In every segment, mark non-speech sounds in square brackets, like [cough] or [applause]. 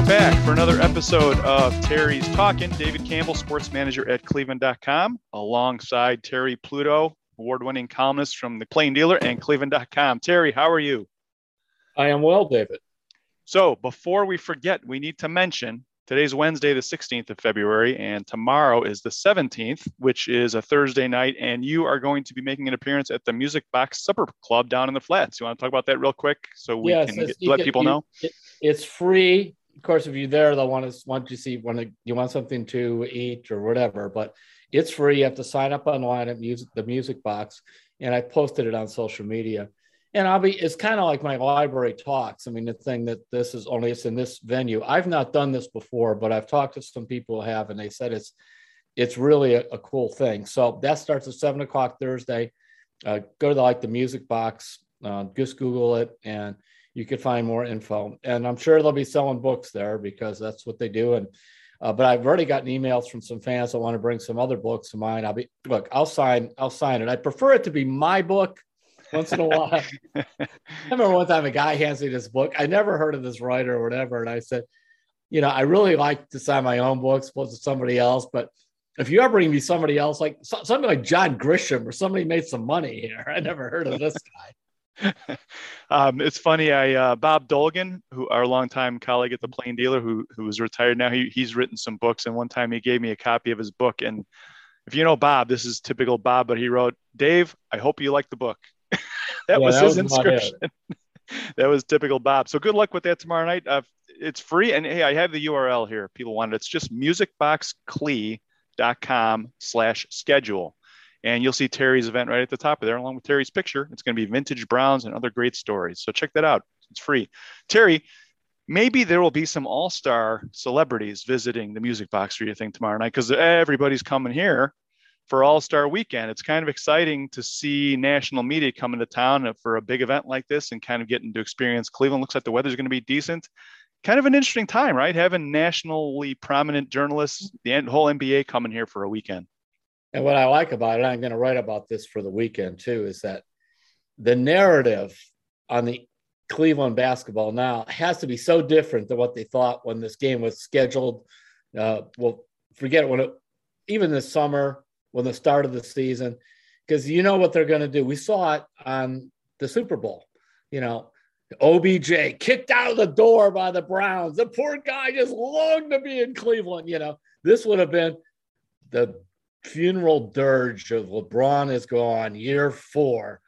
Are back for another episode of Terry's Talking. David Campbell, sports manager at cleveland.com, alongside Terry Pluto, award winning columnist from the Plain Dealer and cleveland.com. Terry, how are you? I am well, David. So, before we forget, we need to mention today's Wednesday, the 16th of February, and tomorrow is the 17th, which is a Thursday night. And you are going to be making an appearance at the Music Box Supper Club down in the flats. You want to talk about that real quick so we Yes, can get, let you people can- know? it- it's free. Of course, if you're there, they'll want to want to see when you want something to eat or whatever. But it's free. You have to sign up online at music the Music Box, and I posted it on social media. And I'll be. It's kind of like my library talks. I mean, the thing that this is only it's in this venue. I've not done this before, but I've talked to some people who have, and they said it's it's really a, a cool thing. So that starts at seven o'clock Thursday. Uh, go to the, like the Music Box. Uh, just Google it and you could find more info. And I'm sure they'll be selling books there because that's what they do. And uh, but I've already gotten emails from some fans that want to bring some other books of mine. I'll be look, I'll sign, I'll sign it. I prefer it to be my book once in a while. [laughs] I remember one time a guy hands me this book. I never heard of this writer or whatever. And I said, you know, I really like to sign my own books opposed to somebody else, but if you ever bring me somebody else, like somebody like John Grisham or somebody made some money here, [laughs] I never heard of this guy. [laughs] um, it's funny. I uh, Bob Dolgan, who our longtime colleague at the Plain Dealer, who who is retired now, he, he's written some books, and one time he gave me a copy of his book. And if you know Bob, this is typical Bob, but he wrote, "Dave, I hope you like the book." [laughs] that Yeah, was that his was inscription. [laughs] that was typical Bob. So good luck with that tomorrow night. Uh, it's free, and hey, I have the URL here. If people want it. It's just musicboxclee.com slash schedule and you'll see Terry's event right at the top of there, along with Terry's picture. It's going to be vintage Browns and other great stories. So check that out. It's free. Terry, maybe there will be some all-star celebrities visiting the Music Box for you think tomorrow night because everybody's coming here for All-Star Weekend. It's kind of exciting to see national media coming to town for a big event like this and kind of getting to experience Cleveland. Looks like the weather's going to be decent. Kind of an interesting time, right? Having nationally prominent journalists, the whole NBA coming here for a weekend. And what I like about it, I'm going to write about this for the weekend too, is that the narrative on the Cleveland basketball now has to be so different than what they thought when this game was scheduled. Uh, well, forget when it, even this summer, when the start of the season, because you know what they're going to do. We saw it on the Super Bowl. You know, OBJ kicked out of the door by the Browns. The poor guy just longed to be in Cleveland. You know, this would have been the funeral dirge of LeBron is gone, year four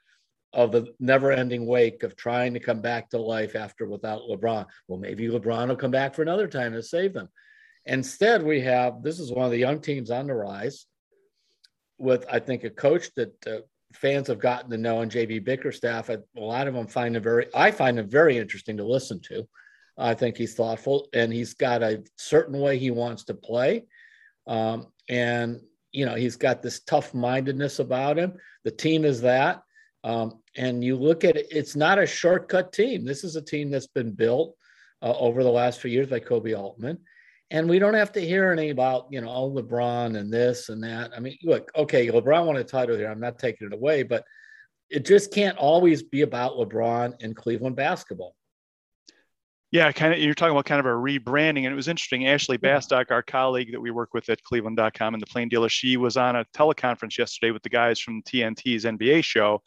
of the never ending wake of trying to come back to life after without LeBron. Well, maybe LeBron will come back for another time to save them. Instead, we have this is one of the young teams on the rise with, I think, a coach that uh, fans have gotten to know and JB Bickerstaff. A lot of them find him very, I find him very interesting to listen to. I think he's thoughtful and he's got a certain way he wants to play. Um, and you know he's got this tough mindedness about him. The team is that. Um, and you look at it it's not a shortcut team. This is a team that's been built uh, over the last few years by koby altman. And we don't have to hear any about you know oh, lebron and this and that. I mean look okay lebron won a title here. I'm not taking it away but it just can't always be about lebron and cleveland basketball Yeah, kind of. You're talking about kind of a rebranding, and it was interesting. Ashley Bastock, our colleague that we work with at Cleveland.com and the Plain Dealer, she was on a teleconference yesterday with the guys from TNT's NBA show,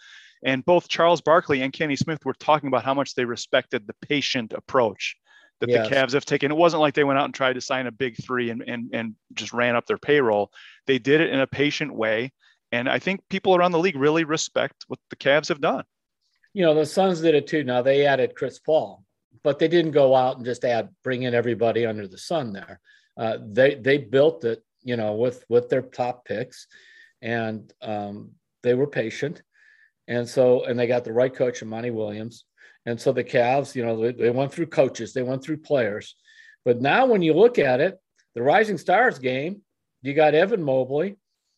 and both Charles Barkley and Kenny Smith were talking about how much they respected the patient approach that yes. the Cavs have taken. It wasn't like they went out and tried to sign a big three and, and, and just ran up their payroll. They did it in a patient way. And I think people around the league really respect what the Cavs have done. You know, the Suns did it too. Now they added Chris Paul, but they didn't go out and just add, bring in everybody under the sun there. Uh, they, they built it, you know, with, with their top picks and um, they were patient. And so, and they got the right coach, Monty Williams. And so the Cavs, you know, they, they went through coaches, they went through players. But now when you look at it, the Rising Stars game, you got Evan Mobley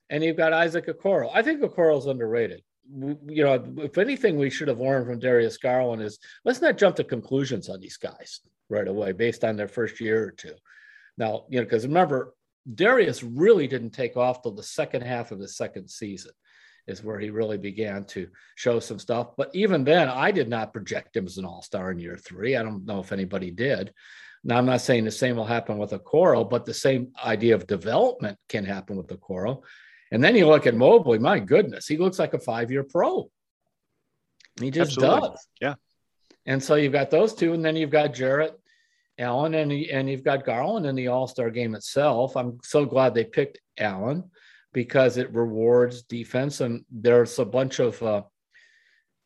and you've got Isaac Okoro. I think Okoro's underrated. You know, if anything we should have learned from Darius Garland is let's not jump to conclusions on these guys right away based on their first year or two. Now, you know, because remember, Darius really didn't take off till the second half of the second season is where he really began to show some stuff. But even then, I did not project him as an all star in year three. I don't know if anybody did. Now, I'm not saying the same will happen with Okoro, but the same idea of development can happen with Okoro. And then you look at Mobley, my goodness, he looks like a five year pro. He just Absolutely. does. Yeah. And so you've got those two, and then you've got Jarrett Allen, and, and you've got Garland in the All Star game itself. I'm so glad they picked Allen because it rewards defense. And there's a bunch of uh,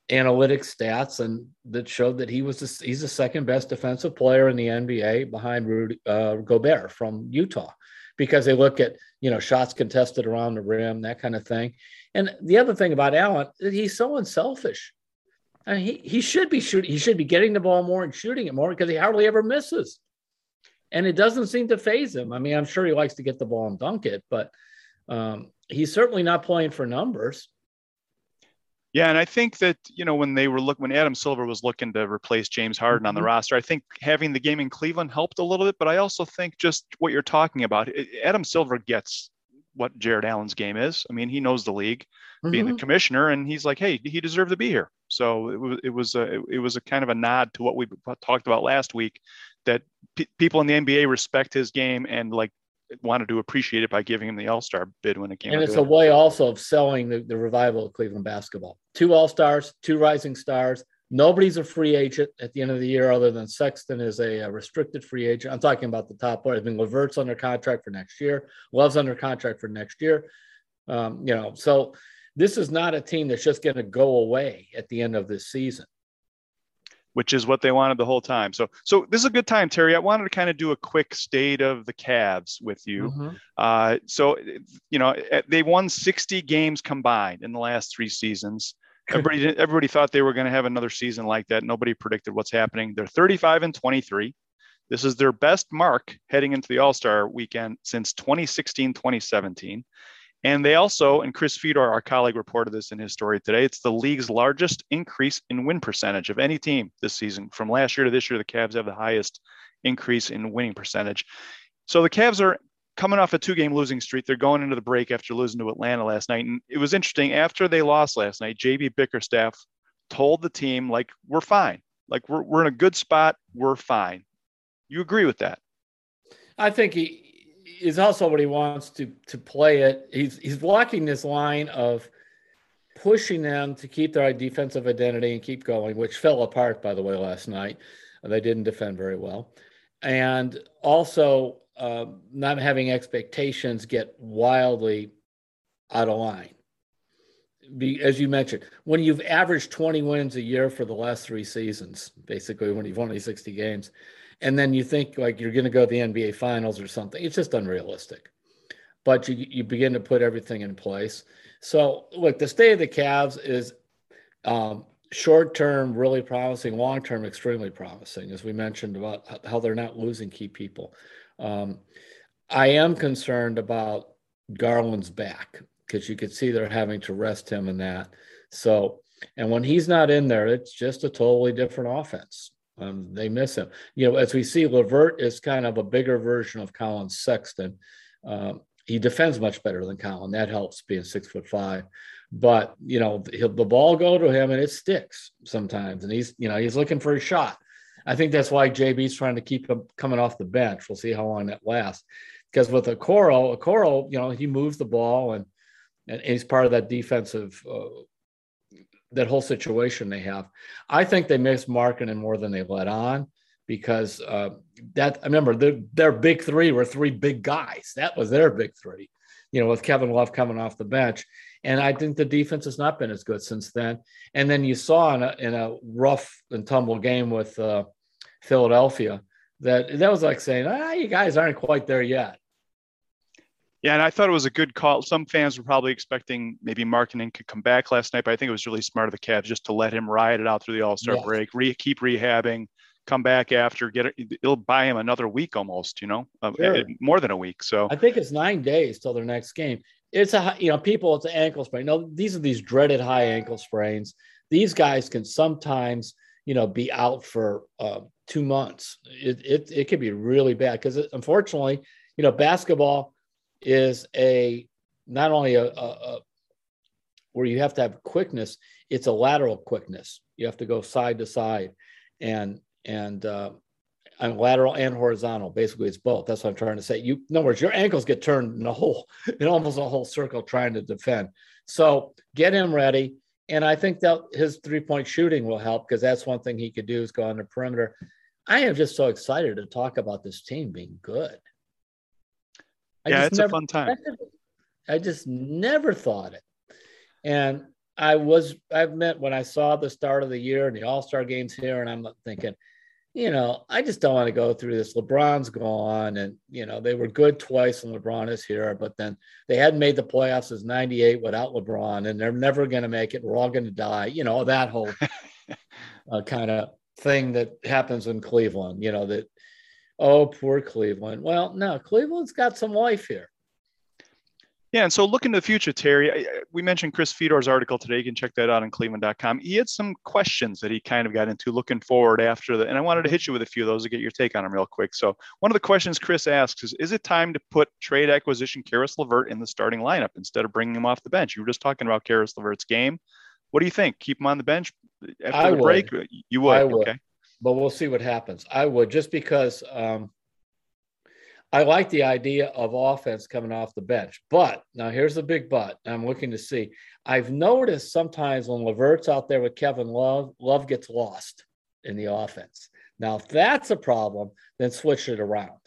analytics stats and that showed that he was a, he's the second best defensive player in the NBA behind Rudy uh, Gobert from Utah because they look at you know shots contested around the rim that kind of thing. And the other thing about Allen, he's so unselfish. I mean, he, he should be shooting. He should be getting the ball more and shooting it more because he hardly ever misses. And it doesn't seem to phase him. I mean, I'm sure he likes to get the ball and dunk it, but um, he's certainly not playing for numbers. Yeah, and I think that you know when they were look when Adam Silver was looking to replace James Harden mm-hmm. on the mm-hmm. roster, I think having the game in Cleveland helped a little bit. But I also think just what you're talking about, Adam Silver gets what Jarrett Allen's game is. I mean, he knows the league, mm-hmm. being the mm-hmm. commissioner, and he's like, hey, he deserved to be here. So it was it was a it was a kind of a nod to what we talked about last week, that people in the NBA respect his game and like wanted to appreciate it by giving him the All Star bid when it came. And it's a way also of selling the, the revival of Cleveland basketball. Two All Stars, two Rising Stars. Nobody's a free agent at the end of the year other than Sexton is a, a restricted free agent. I'm talking about the top player. I think LeVert's under contract for next year. Love's under contract for next year. Um, you know, so this is not a team that's just going to go away at the end of this season which is what they wanted the whole time. So, so this is a good time, Terry. I wanted to kind of do a quick state of the Cavs with you. Mm-hmm. Uh, so, you know, eh, they won 60 games combined in the last three seasons. Everybody, everybody thought they were going to have another season like that. Nobody predicted what's happening. They're 35 and 23. This is their best mark heading into the All Star weekend since 2016, 2017. And they also, and Chris Fedor, our colleague, reported this in his story today. It's the league's largest increase in win percentage of any team this season. From last year to this year, the Cavs have the highest increase in winning percentage. So the Cavs are coming off a two game losing streak. They're going into the break after losing to Atlanta last night. And it was interesting. After they lost last night, JB Bickerstaff told the team, like, we're fine. Like, we're, we're in a good spot. We're fine. You agree with that? I think he, is also what he wants to to play it. He's he's blocking this line of pushing them to keep their defensive identity and keep going, which fell apart by the way last night. They didn't defend very well, and also uh, not having expectations get wildly out of line. Be, as you mentioned, when you've averaged 20 wins a year for the last three seasons, basically when you've won these 60 games, and then you think like you're going to go to the NBA finals or something. It's just unrealistic. But you, you begin to put everything in place. So, look, the state of the Cavs is um, short term, really promising, long term, extremely promising, as we mentioned about how they're not losing key people. Um, I am concerned about Garland's back because you could see they're having to rest him in that. So, and when he's not in there, it's just a totally different offense. Um, they miss him. You know, as we see, LeVert is kind of a bigger version of Colin Sexton. Um, he defends much better than Colin. That helps being six foot five. But you know, the ball go to him and it sticks sometimes, and he's you know he's looking for a shot. I think that's why JB's trying to keep him coming off the bench. We'll see how long that lasts. Because with Okoro, Okoro, you know, he moves the ball and and he's part of that defensive uh, that whole situation they have. I think they missed Markkanen more than they let on because uh, that I remember their, their big three were three big guys. That was their big three, you know, with Kevin Love coming off the bench. And I think the defense has not been as good since then. And then you saw in a, in a rough and tumble game with uh, Philadelphia that that was like saying, ah, you guys aren't quite there yet. Yeah, and I thought it was a good call. Some fans were probably expecting maybe Markkanen could come back last night, but I think it was really smart of the Cavs just to let him ride it out through the All Star yes. break, re- keep rehabbing, come back after, get it. It'll buy him another week almost, you know, sure. more than a week. So I think it's nine days till their next game. It's a you know people. It's an ankle sprain. No, these are these dreaded high ankle sprains. These guys can sometimes you know be out for uh, two months. It it it can be really bad because unfortunately, you know, basketball is a not only a, a, a, where you have to have quickness, it's a lateral quickness. You have to go side to side, and and uh, and lateral and horizontal. Basically, it's both. That's what I'm trying to say. You, in other words, your ankles get turned in a whole, [laughs] in almost a whole circle trying to defend. So get him ready. And I think that his three point shooting will help because that's one thing he could do is go on the perimeter. I am just so excited to talk about this team being good. I yeah, it's never, a fun time. I just never thought it. And I was, I've met when I saw the start of the year and the All Star games here, and I'm thinking, you know, I just don't want to go through this. LeBron's gone, and you know they were good twice, and LeBron is here, but then they hadn't made the playoffs since '98 without LeBron, and they're never going to make it. We're all going to die. You know that whole [laughs] uh, kind of thing that happens in Cleveland. You know that, oh, poor Cleveland. Well, no, Cleveland's got some life here. Yeah, and so looking to the future, Terry, we mentioned Chris Fedor's article today. You can check that out on cleveland.com. He had some questions that he kind of got into looking forward after the, and I wanted to hit you with a few of those to get your take on them real quick. So one of the questions Chris asks is, is it time to put trade acquisition Caris LeVert in the starting lineup instead of bringing him off the bench? You were just talking about Caris LeVert's game. What do you think? Keep him on the bench after I the would. break? You would. I would. Okay. But we'll see what happens. I would just because um, I like the idea of offense coming off the bench. But now here's the big but. I'm looking to see. I've noticed sometimes when LeVert's out there with Kevin Love, Love gets lost in the offense. Now, if that's a problem, then switch it around.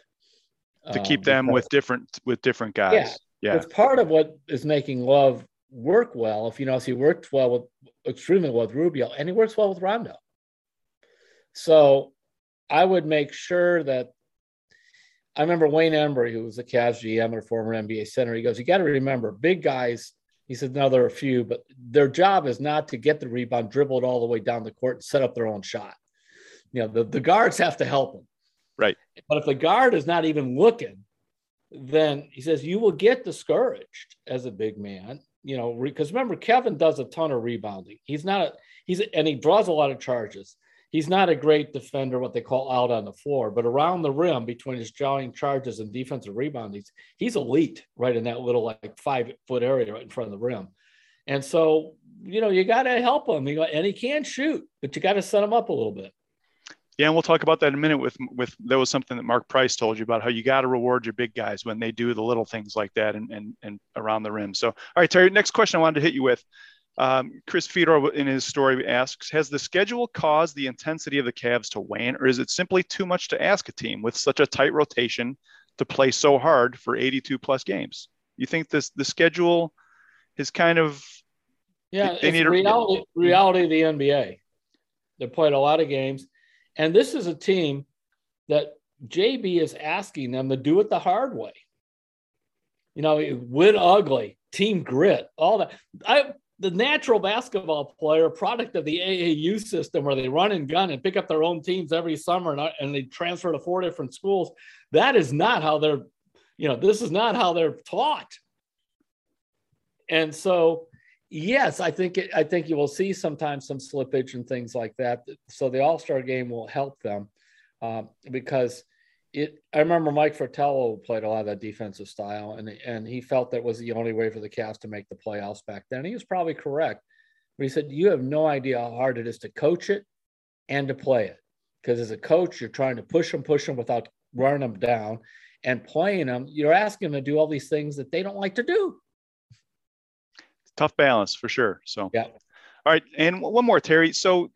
To keep um, them with different with different guys. Yeah. yeah. It's part of what is making Love work well. If you know, he worked well with extremely well with Rubio, and he works well with Rondo. So I would make sure that I remember Wayne Embry, who was a Cavs GM and a former NBA center. He goes, "You got to remember, big guys." He said, "No, there are a few, but their job is not to get the rebound, dribble it all the way down the court, and set up their own shot. You know, the, the guards have to help them. Right. But if the guard is not even looking, then he says you will get discouraged as a big man. You know, because remember, Kevin does a ton of rebounding. He's not a he's and he draws a lot of charges he's not a great defender, what they call out on the floor, but around the rim between his drawing charges and defensive rebound, he's, he's elite right in that little like five foot area right in front of the rim. And so, you know, you got to help him. You know, and he can shoot, but you got to set him up a little bit. Yeah, and we'll talk about that in a minute. With with that was something that Mark Price told you about how you got to reward your big guys when they do the little things like that and and and around the rim. So, all right, Terry. Next question I wanted to hit you with. Um, Chris Fedor in his story asks, has the schedule caused the intensity of the Cavs to wane, or is it simply too much to ask a team with such a tight rotation to play so hard for 82 plus games? You think this the schedule is kind of yeah, they, need reality, a, reality of the NBA. They played a lot of games, and this is a team that JB is asking them to do it the hard way. You know, win ugly, team grit, all that. I the natural basketball player, product of the AAU system where they run and gun and pick up their own teams every summer and, and they transfer to four different schools, that is not how they're, you know, this is not how they're taught. And so, yes, I think it, I think you will see sometimes some slippage and things like that. So the All Star game will help them um, because it, I remember Mike Fratello played a lot of that defensive style, and and he felt that was the only way for the Cavs to make the playoffs back then. He was probably correct, but he said you have no idea how hard it is to coach it and to play it. because as a coach, you're trying to push them, push them without running them down and playing them. You're asking them to do all these things that they don't like to do. Tough balance for sure. So, yeah. All right, and one more, Terry. So,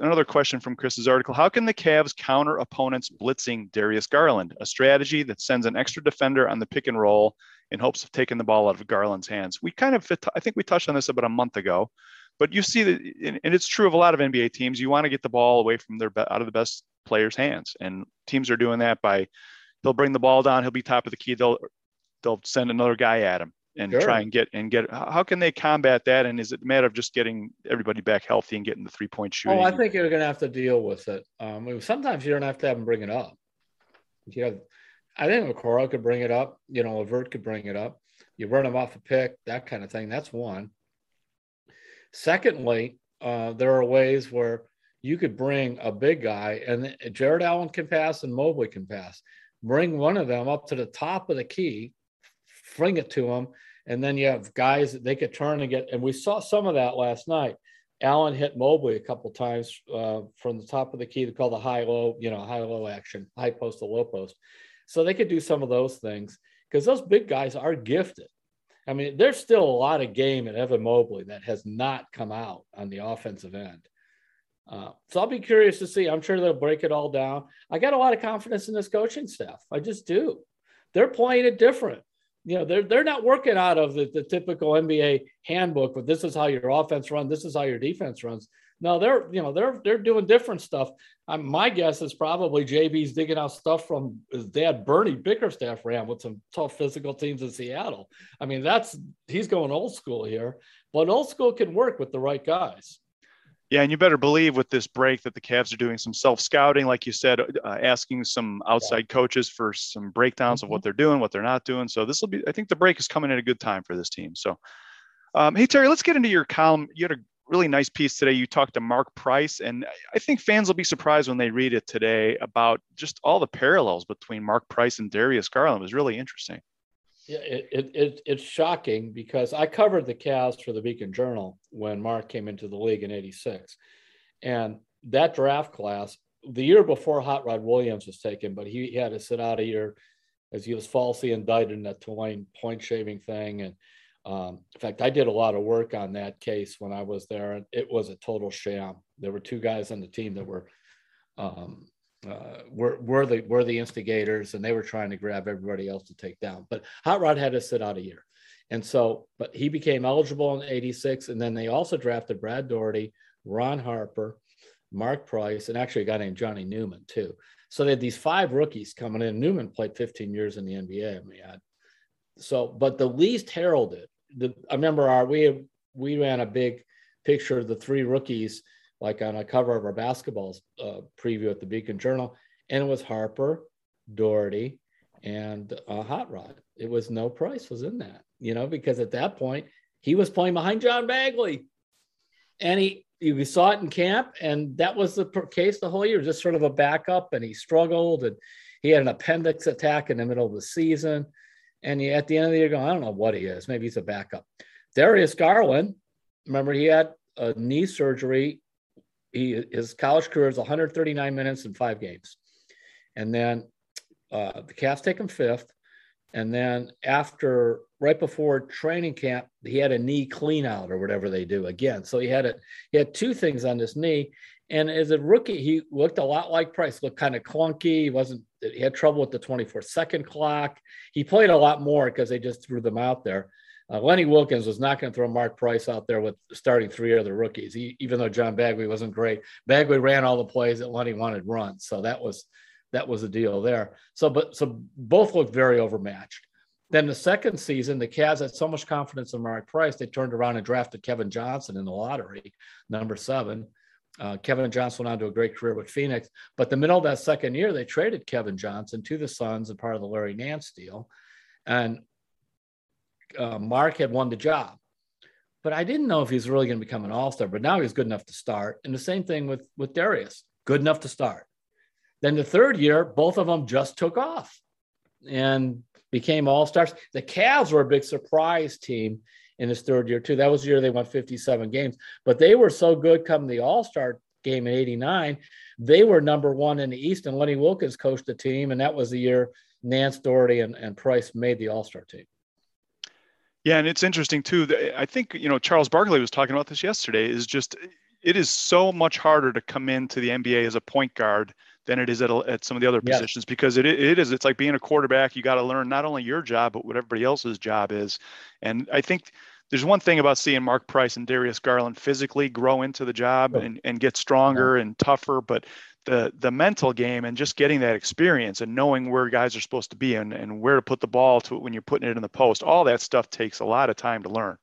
another question from Chris's article: How can the Cavs counter opponents blitzing Darius Garland? A strategy that sends an extra defender on the pick and roll in hopes of taking the ball out of Garland's hands. We kind of, I think we touched on this about a month ago, but you see that, and it's true of a lot of NBA teams. You want to get the ball away from their out of the best players' hands, and teams are doing that by they'll bring the ball down. He'll be top of the key. They'll they'll send another guy at him and sure. try and get and get how can they combat that? And is it a matter of just getting everybody back healthy and getting the three point shooting oh i think you're going to have to deal with it. Um, sometimes you don't have to have them bring it up. You know i think Okoro could bring it up you know avert could bring it up. You run them off a pick that kind of thing that's one. Secondly uh, there are ways where you could bring a big guy and jarrett Allen can pass and Mobley can pass. Bring one of them up to the top of the key fling it to them. And then you have guys that they could turn and get. And we saw some of that last night. Allen hit Mobley a couple times uh, from the top of the key to call the high low, you know, high low action, high post to low post. So they could do some of those things because those big guys are gifted. I mean, there's still a lot of game in Evan Mobley that has not come out on the offensive end. Uh, so I'll be curious to see. I'm sure they'll break it all down. I got a lot of confidence in this coaching staff. I just do. They're playing it different you know they're they're not working out of the, the typical NBA handbook, but this is how your offense runs, this is how your defense runs. No, they're you know they're they're doing different stuff. My guess is probably JB's digging out stuff from his dad Bernie Bickerstaff ran with some tough physical teams in Seattle. I mean that's he's going old school here, but old school can work with the right guys. Yeah, and you better believe with this break that the Cavs are doing some self scouting, like you said, uh, asking some outside coaches for some breakdowns mm-hmm. of what mm-hmm. they're doing, what they're not doing. So this will be, I think, the break is coming at a good time for this team. So, um, hey Terry, let's get into your column. You had a really nice piece today. You talked to Mark Price, and I think fans will be surprised when they read it today about just all the parallels between Mark Price and Darius Garland. It was really interesting. It, it, it, it's shocking because I covered the Cavs for the Beacon Journal when Mark came into the league in 86. And that draft class, the year before Hot Rod Williams was taken, but he, he had to sit out a year as he was falsely indicted in that Tulane point shaving thing. And um, in fact, I did a lot of work on that case when I was there, and it was a total sham. There were two guys on the team that were um, uh, were, were the were the instigators, and they were trying to grab everybody else to take down. But Hot Rod had to sit out a year, and so but he became eligible in '86, and then they also drafted Brad Daugherty, Ron Harper, Mark Price, and actually a guy named Johnny Newman too. So they had these five rookies coming in. Newman played 15 years in the NBA. I mean, so but the least heralded. The, I remember our we we ran a big picture of the three rookies like on a cover of our basketball uh, preview at the Beacon Journal, and it was Harper, Daugherty, and uh, Hot Rod. It was no price was in that, you know, because at that point he was playing behind John Bagley, and he we saw it in camp, and that was the case the whole year, just sort of a backup, and he struggled, and he had an appendix attack in the middle of the season, and he, at the end of the year, going, I don't know what he is, maybe he's a backup. Darius Garland, remember he had a knee surgery he his college career is 139 minutes in five games, and then uh, the Cavs take him fifth, and then after right before training camp, he had a knee clean out or whatever they do again. So he had it. He had two things on his knee, and as a rookie, he looked a lot like Price. Looked kind of clunky. He wasn't. He had trouble with the 24 second clock. He played a lot more because they just threw them out there. Uh, Lenny Wilkens was not going to throw Mark Price out there with starting three other rookies, he, even though John Bagley wasn't great. Bagley ran all the plays that Lenny wanted run, so that was that was the deal there. So, but so both looked very overmatched. Then the second season, the Cavs had so much confidence in Mark Price, they turned around and drafted Kevin Johnson in the lottery, number seven. Uh, Kevin Johnson went on to a great career with Phoenix. But the middle of that second year, they traded Kevin Johnson to the Suns and part of the Larry Nance deal. And uh, Mark had won the job. But I didn't know if he was really going to become an all star. But now he's good enough to start. And the same thing with with Darius, good enough to start. Then the third year, both of them just took off and became all stars. The Cavs were a big surprise team in his third year too. That was the year they won 57 games, but they were so good come the All Star game in '89. they were number one in the East, and Lenny Wilkens coached the team, and that was the year Nance Daugherty and, and Price made the All Star team. Yeah, and it's interesting too. I think you know Charles Barkley was talking about this yesterday. Is just it is so much harder to come into the NBA as a point guard than it is at, at some of the other positions because it, it is it's like being a quarterback you got to learn not only your job but what everybody else's job is and i think there's one thing about seeing mark price and darius garland physically grow into the job and, and get stronger and tougher but the the mental game and just getting that experience and knowing where guys are supposed to be and, and where to put the ball to when you're putting it in the post all that stuff takes a lot of time to learn.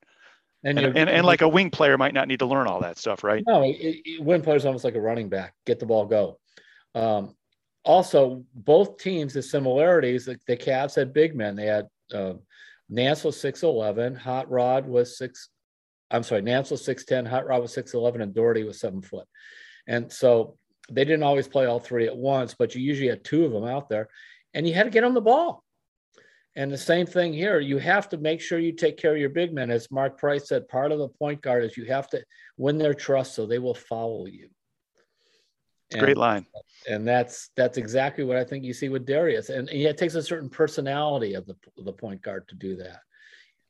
And and, and, and, like a wing player might not need to learn all that stuff right? No it, it, wing player is almost like a running back get the ball go. Um, also both teams the similarities the, the Cavs had big men. They had uh, Nance was 6'11 Hot Rod was 6 I'm sorry Nance was 6'10 Hot Rod was 6'11 and Daugherty was 7 foot. And so they didn't always play all three at once, but you usually had two of them out there, and you had to get them the ball. And the same thing here. You have to make sure you take care of your big men. As Mark Price said, part of the point guard is you have to win their trust so they will follow you. And, Great line. And that's that's exactly what I think you see with Darius. And, and it takes a certain personality of the, the point guard to do that.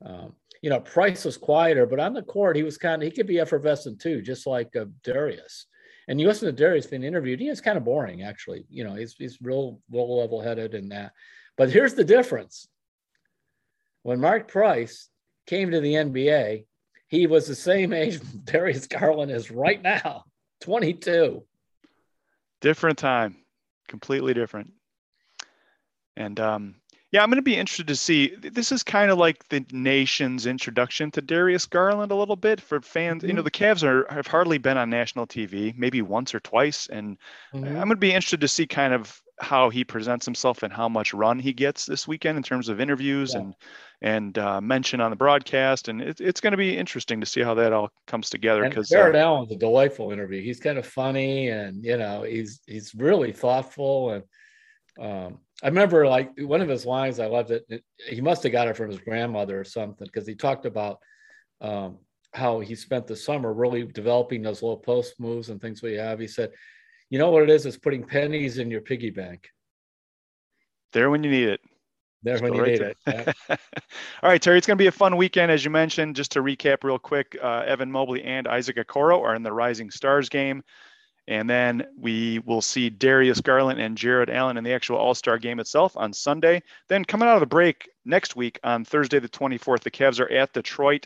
Um, you know, Price was quieter, but on the court, he was kind of, he could be effervescent too, just like uh, Darius. And you listen to Darius being interviewed, he is kind of boring, actually. You know, he's, he's real, real level headed in that. But here's the difference when Mark Price came to the NBA, he was the same age [laughs] Darius Garland is right now 22. Different time, completely different. And um, yeah, I'm going to be interested to see. This is kind of like the nation's introduction to Darius Garland a little bit for fans. Mm-hmm. You know, mm-hmm. the Cavs are have hardly been on national TV, maybe once or twice, and mm-hmm. I'm going to be interested to see kind of how he presents himself and how much run he gets this weekend in terms of interviews yeah. and and uh, mention on the broadcast. And it, it's going to be interesting to see how that all comes together. Because Jarrett uh, Allen's a delightful interview. He's kind of funny, and you know, he's he's really thoughtful and. Um, I remember like one of his lines, I loved it. it he must have got it from his grandmother or something because he talked about um, how he spent the summer really developing those low post moves and things we have. He said, "You know what it is? It's putting pennies in your piggy bank." There when you need it. There when you right need it. Yeah. [laughs] All right, Terry. It's going to be a fun weekend, as you mentioned. Just to recap real quick, uh, Evan Mobley and Isaac Okoro are in the Rising Stars game. And then we will see Darius Garland and Jarrett Allen in the actual All Star game itself on Sunday. Then coming out of the break next week on Thursday, the 24th, the Cavs are at Detroit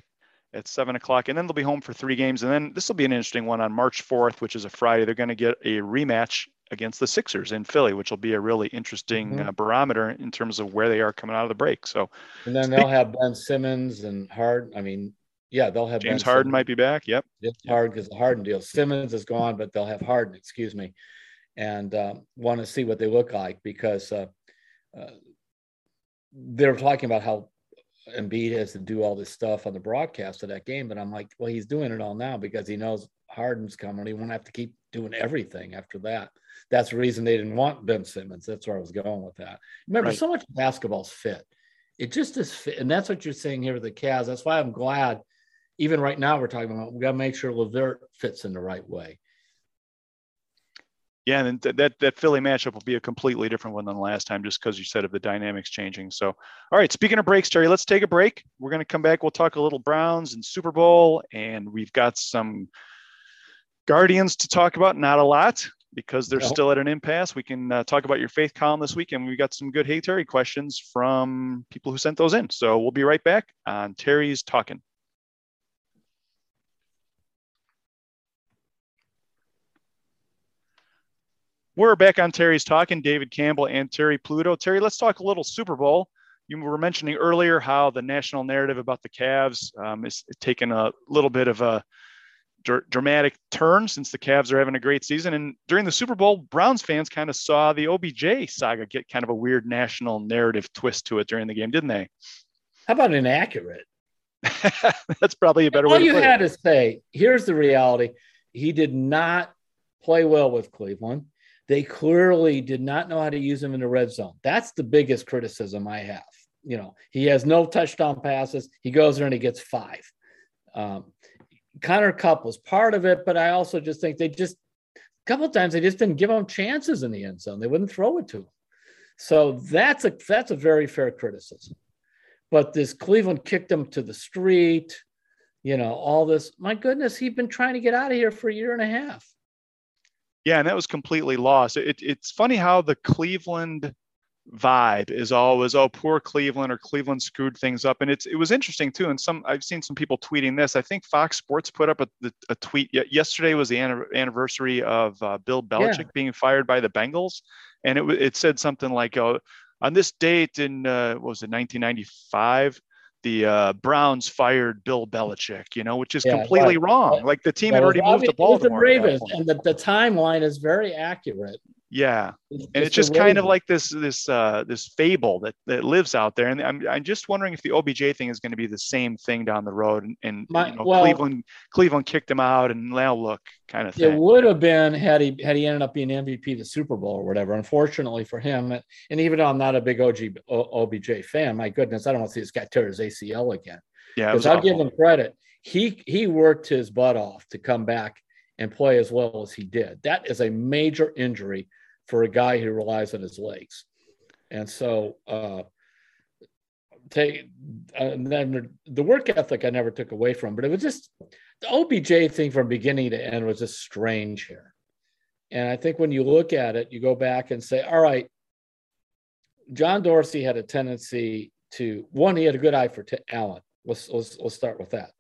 at 7 o'clock. And then they'll be home for three games. And then this will be an interesting one on March 4th, which is a Friday. They're going to get a rematch against the Sixers in Philly, which will be a really interesting mm-hmm. uh, barometer in terms of where they are coming out of the break. So, and then they'll have Ben Simmons and Hard. I mean, yeah, they'll have James ben Harden Simmons. might be back. Yep. James Harden because the Harden deal. Simmons is gone, but they'll have Harden. Excuse me, and um, want to see what they look like because uh, uh, they're talking about how Embiid has to do all this stuff on the broadcast of that game, but I'm like, well, he's doing it all now because he knows Harden's coming. He won't have to keep doing everything after that. That's the reason they didn't want Ben Simmons. That's where I was going with that. Remember, right. so much basketball's fit. It just is fit, and that's what you're saying here with the Cavs. That's why I'm glad even right now we're talking about we got to make sure LeVert fits in the right way. Yeah, and that that Philly matchup will be a completely different one than last time, just because you said of the dynamics changing. So, all right. Speaking of breaks, Terry, let's take a break. We're going to come back. We'll talk a little Browns and Super Bowl, and we've got some Guardians to talk about. Not a lot because they're no. still at an impasse. We can uh, talk about your faith column this week, and we got some good Hey Terry questions from people who sent those in. So we'll be right back on Terry's Talking. We're back on Terry's talking, David Campbell and Terry Pluto. Terry, let's talk a little Super Bowl. You were mentioning earlier how the national narrative about the Cavs um, is taking a little bit of a dr- dramatic turn since the Cavs are having a great season. And during the Super Bowl, Browns fans kind of saw the OBJ saga get kind of a weird national narrative twist to it during the game, didn't they? How about inaccurate? [laughs] That's probably a better All way. All you had to say, here's the reality: he did not play well with Cleveland. They clearly did not know how to use him in the red zone. That's the biggest criticism I have. You know, he has no touchdown passes. He goes there and he gets five. Um, Cooper Kupp was part of it, but I also just think they just a couple of times they just didn't give him chances in the end zone. They wouldn't throw it to him. So that's a that's a very fair criticism. But this Cleveland kicked him to the street, you know, all this. My goodness, he'd been trying to get out of here for a year and a half. Yeah, and that was completely lost. It, it's funny how the Cleveland vibe is always oh poor cleveland or cleveland screwed things up and it's it was interesting too and some i've seen some people tweeting this i think fox sports put up a, a tweet yesterday was the anniversary of uh, bill belichick yeah. being fired by the bengals and it, it said something like oh, on this date in uh, what was it 1995 the uh, Browns fired Bill Belichick, you know, which is yeah, completely right. wrong. Like the team had already moved to Baltimore. The Ravens, and the, the timeline is very accurate. Yeah, it's and it's just kind of like this this uh, this fable that that lives out there, and I'm I'm just wondering if the OBJ thing is going to be the same thing down the road, and, and My, you know, well, Cleveland Cleveland kicked him out, and now look, kind of thing. It would have been had he had he ended up being MVP the Super Bowl or whatever. Unfortunately for him, and even though I'm not a big OG OBJ fan, my goodness, I don't want to see this guy tear his ACL again. Yeah, because I'll give him credit. He he worked his butt off to come back and play as well as he did. That is a major injury for a guy who relies on his legs. And so, uh, take and then the work ethic I never took away from, but it was just the OBJ thing from beginning to end was just strange here. And I think when you look at it, you go back and say, all right, John Dorsey had a tendency to one, he had a good eye for t- Allen. Let's, let's let's start with that.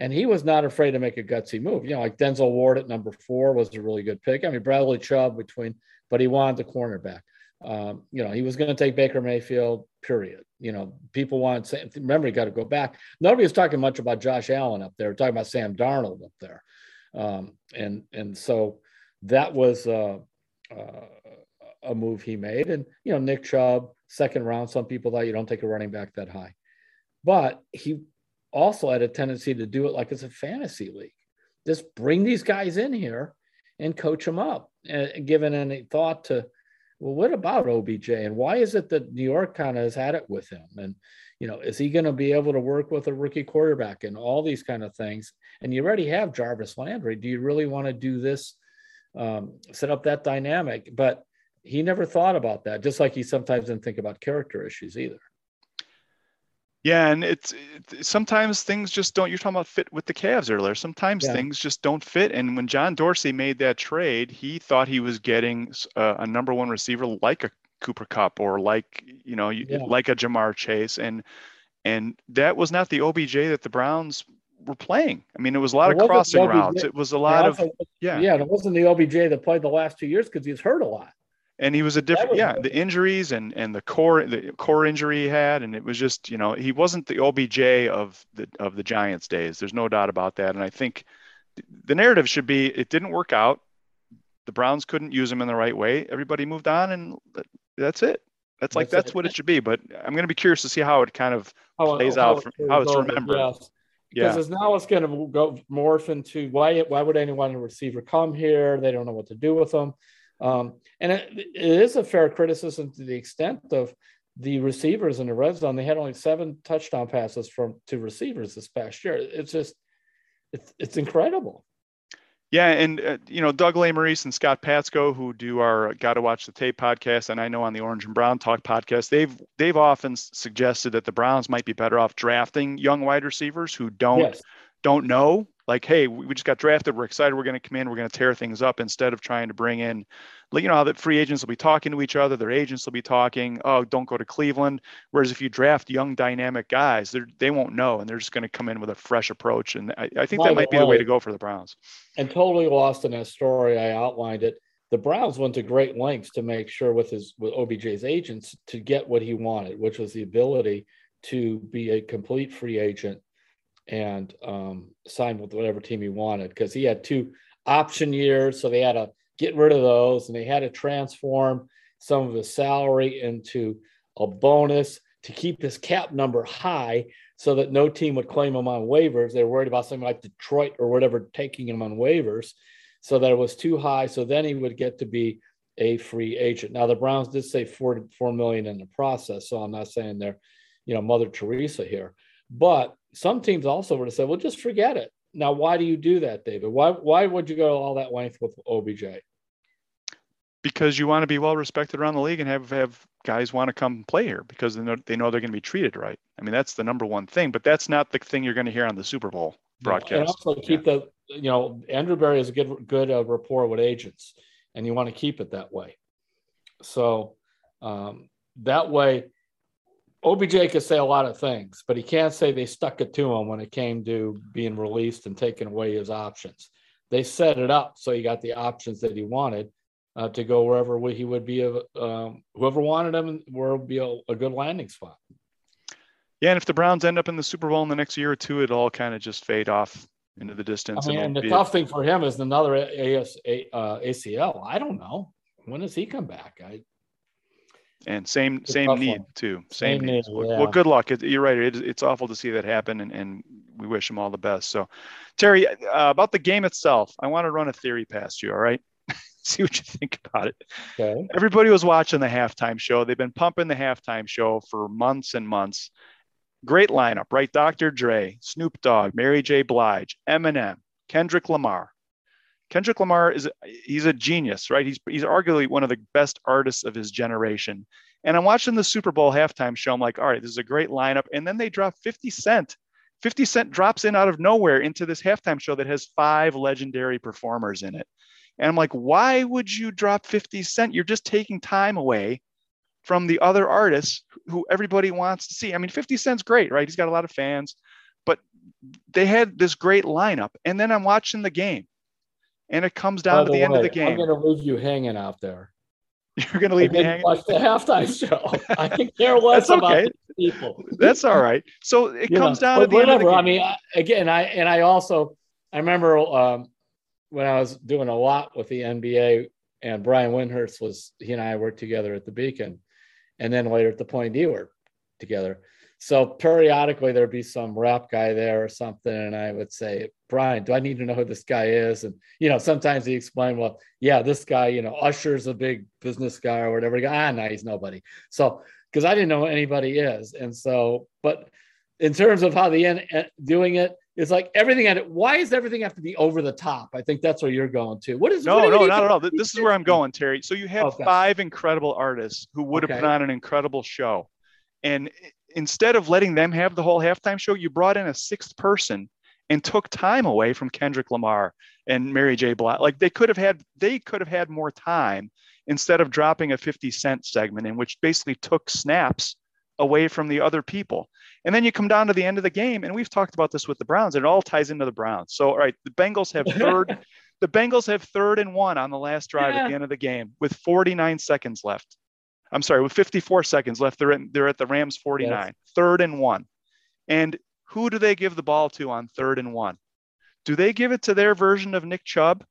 And he was not afraid to make a gutsy move. You know, like Denzel Ward at number four was a really good pick. I mean, Bradley Chubb between but he wanted the cornerback. Um, you know, he was going to take Baker Mayfield, period. You know, people wanted, to remember, he got to go back. Nobody was talking much about Josh Allen up there, talking about Sam Darnold up there. Um, and, and so that was uh, uh, a move he made. And, you know, Nick Chubb, second round, some people thought you don't take a running back that high. But he also had a tendency to do it like it's a fantasy league. Just bring these guys in here and coach them up uh, given any thought to well what about obj and why is it that new york kind of has had it with him? And you know is he going to be able to work with a rookie quarterback and all these kind of things? And you already have jarvis landry. Do you really want to do this um, set up that dynamic? But he never thought about that just like he sometimes didn't think about character issues either yeah, and it's, it's, sometimes things just don't. You're talking about fit with the Cavs earlier. Sometimes yeah. things just don't fit. And when John Dorsey made that trade, he thought he was getting a, a number one receiver like a Cooper Kupp or like you know yeah. like a Ja'Marr Chase, and and that was not the OBJ that the Browns were playing. I mean, it was a lot it of crossing routes. It was a lot of yeah. Yeah, it wasn't the OBJ that played the last two years because he's hurt a lot and he was a different was yeah the injuries and and the core the core injury he had and it was just you know he wasn't the obj of the of the giants days there's no doubt about that and i think the narrative should be it didn't work out the browns couldn't use him in the right way everybody moved on and that's it that's like that's, what it should be but i'm going to be curious to see how it kind of how, plays how out it how it's remembered yes. Because yeah. now it's going to go morph into why why would anyone receiver come here? They don't know what to do with them. Um, and it, it is a fair criticism to the extent of the receivers in the red zone. They had only seven touchdown passes from to receivers this past year. It's just, it's, it's incredible. Yeah, and uh, you know Doug Lesmerises and Scott Patsko, who do our "Got to Watch the Tape" podcast, and I know on the Orange and Brown Talk podcast, they've they've often suggested that the Browns might be better off drafting young wide receivers who don't yes. don't know like, hey, we just got drafted. We're excited. We're going to come in. We're going to tear things up instead of trying to bring in, you know, how the free agents will be talking to each other. Their agents will be talking. Oh, don't go to Cleveland. Whereas if you draft young, dynamic guys, they they won't know, and they're just going to come in with a fresh approach. And I, I think By that might be the way to go for the Browns. And totally lost in that story. I outlined it. The Browns went to great lengths to make sure with his with OBJ's agents to get what he wanted, which was the ability to be a complete free agent and um, sign with whatever team he wanted because he had two option years. So they had to get rid of those and they had to transform some of his salary into a bonus to keep his cap number high so that no team would claim him on waivers. They were worried about something like Detroit or whatever taking him on waivers so that it was too high. So then he would get to be a free agent. Now the Browns did say four four million in the process, so I'm not saying they're, you know, Mother Teresa here, but some teams also would have said, well, just forget it. Now, why do you do that, David? Why why would you go all that length with OBJ? because you want to be well respected around the league and have have guys want to come play here because they know, they know they're going to be treated right. I mean, that's the number one thing, but that's not the thing you're going to hear on the Super Bowl broadcast. And also keep yeah. the you know Andrew Berry has a good good uh, rapport with agents, and you want to keep it that way. So um, that way, OBJ could say a lot of things, but he can't say they stuck it to him when it came to being released and taking away his options. They set it up so he got the options that he wanted uh, to go wherever he would be. A, um, whoever wanted him, where would be a, a, good landing spot. Yeah, and if the Browns end up in the Super Bowl in the next year or two, it'll all kind of just fade off into the distance. I mean, and, and the tough thing for him is another AS, uh, ACL. I don't know when does he come back. I and same same need one. too. Same, same need. Yeah. Well, good luck. It, you're right. It, it's awful to see that happen, and, and we wish him all the best. So, Terry, uh, about the game itself, I want to run a theory past you. All right, [laughs] see what you think about it. Okay. Everybody was watching the halftime show. They've been pumping the halftime show for months and months. Great lineup, right? Dr. Dre, Snoop Dogg, Mary J. Blige, Eminem, Kendrick Lamar. Kendrick Lamar is he's a genius, right? He's he's arguably one of the best artists of his generation. And I'm watching the Super Bowl halftime show. I'm like, all right, this is a great lineup. And then they drop 50 Cent. 50 Cent drops in out of nowhere into this halftime show that has five legendary performers in it. And I'm like, why would you drop 50 Cent? You're just taking time away from the other artists who everybody wants to see. I mean, 50 Cent's great, right? He's got a lot of fans, but they had this great lineup. And then I'm watching the game and it comes down to the way, end of the game. I'm going to leave you hanging out there. [laughs] You're going to leave me hanging. Watch the halftime show. I think there was That's okay. people. That's all right. So it you comes know, down to the whatever. end of the game. I mean, again, I and I also I remember um, when I was doing a lot with the NBA, and Brian Windhorst was he and I worked together at the Beacon, and then later at the Point D work together. So periodically there'd be some rap guy there or something, and I would say, Brian, do I need to know who this guy is? And you know, sometimes he explained, well, yeah, this guy, you know, Usher's a big business guy or whatever. Ah, no, he's nobody. So because I didn't know who anybody is, and so, but in terms of how the end doing it, it's like everything at. Why does everything have to be over the top? I think that's where you're going to. What is no, what no, not at all. This is where I'm going, Terry. So you have okay. five incredible artists who would have okay. put on an incredible show, and instead of letting them have the whole halftime show, you brought in a sixth person and took time away from Kendrick Lamar and Mary J. Blige. Like they could have had, they could have had more time instead of dropping a 50 cent segment in which basically took snaps away from the other people. And then you come down to the end of the game, and we've talked about this with the Browns. and It all ties into the Browns. So, all right, the Bengals have [laughs] third. the Bengals have third and one on the last drive yeah. at the end of the game with 49 seconds left. I'm sorry, with 54 seconds left, they're at, they're at the Rams 49, yes. third and one. And who do they give the ball to on third and one? Do they give it to their version of Nick Chubb?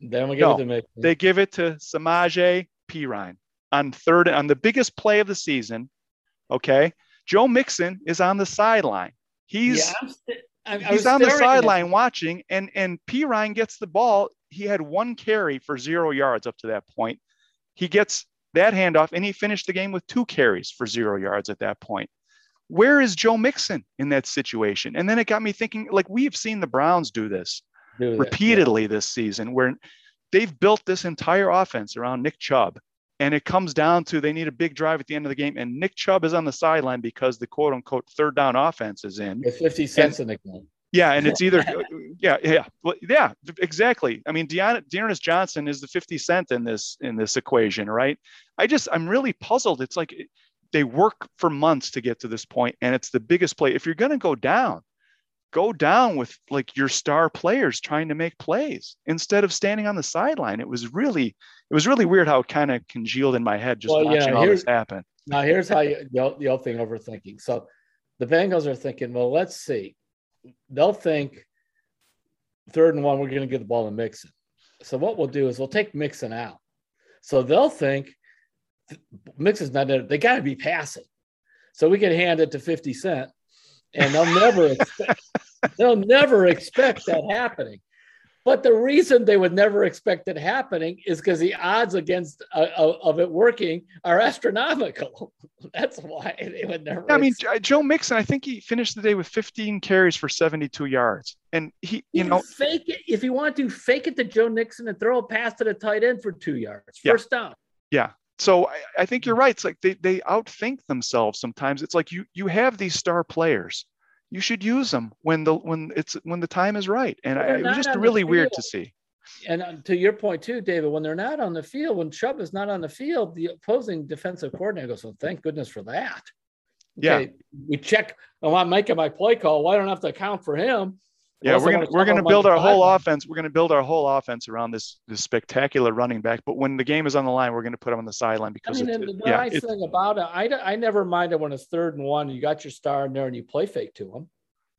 Then we give no, it to Nick. They give it to Samaje Perine on third on the biggest play of the season. Okay. Joe Mixon is on the sideline. He's yeah, I, I he's on the sideline watching, and and Perine gets the ball. He had one carry for zero yards up to that point. He gets that handoff, and he finished the game with two carries for zero yards at that point. Where is Joe Mixon in that situation? And then it got me thinking, like we've seen the Browns do this do repeatedly yeah. this season, where they've built this entire offense around Nick Chubb. And it comes down to they need a big drive at the end of the game. And Nick Chubb is on the sideline because the quote unquote third down offense is in. With 50 cents and, in the game. Yeah, and it's either [laughs] yeah, yeah, well, yeah, exactly. I mean, Deon, D'Ernest Johnson is the 50 cent in this in this equation, right? I just I'm really puzzled. It's like they work for months to get to this point, and it's the biggest play. If you're gonna go down, go down with like your star players trying to make plays instead of standing on the sideline. It was really it was really weird how it kind of congealed in my head just well, watching yeah, all this happen. Now here's how you the, the old thing overthinking. So the Bengals are thinking, well, let's see they'll think third and one, we're going to give the ball to Mixon. So what we'll do is we'll take Mixon out. So they'll think Mixon's not there. They got to be passing. So we can hand it to 50 Cent and they'll never [laughs] expect, they'll never expect that happening. But the reason they would never expect it happening is because the odds against uh, of it working are astronomical. [laughs] That's why they would never. I mean, Joe Mixon, I think he finished the day with 15 carries for 72 yards, and he, you, know, fake it if you want to fake it to Joe Mixon and throw a pass to the tight end for two yards, first yeah. down. Yeah, so I, I, think you're right. It's like they they outthink themselves sometimes. It's like you you have these star players. You should use them when the when it's when the time is right. And I, it was just really weird to see. And uh, to your point too, David, when they're not on the field, when Chubb is not on the field, the opposing defensive coordinator goes, "Well, thank goodness for that." Okay, yeah, we check. Oh, I'm making my play call. Well, I don't have to account for him. Yeah, we're gonna we're gonna build our whole offense. We're gonna build our whole offense around this this spectacular running back. But when the game is on the line, we're gonna put him on the sideline because. I mean, the yeah, nice thing about it, I I never minded when it's third and one. You got your star in there and you play fake to him.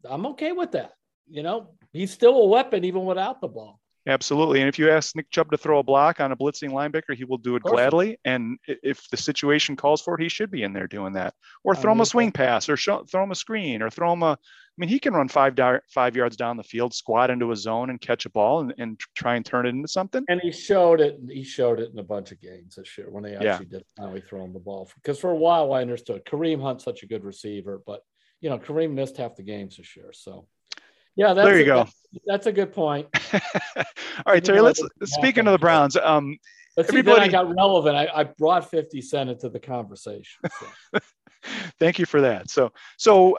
I'm okay with that. You know, he's still a weapon even without the ball. Absolutely. And if you ask Nick Chubb to throw a block on a blitzing linebacker, he will do it gladly. And if the situation calls for it, he should be in there doing that. Or throw him a swing pass, or show, throw him a screen, or throw him a. I mean, he can run five five yards down the field, squat into a zone, and catch a ball, and, and try and turn it into something. And he showed it. He showed it in a bunch of games this year when they actually yeah. did how he thrown the ball. Because for a while, I understood Kareem Hunt's such a good receiver, but you know Kareem missed half the games this year, so yeah, there you a, go. That's a good point. [laughs] All right, Terry. Let's speaking of the Browns. Um, see, everybody, then I got relevant. I, I brought Fifty Cent into the conversation. So. [laughs] Thank you for that. So, so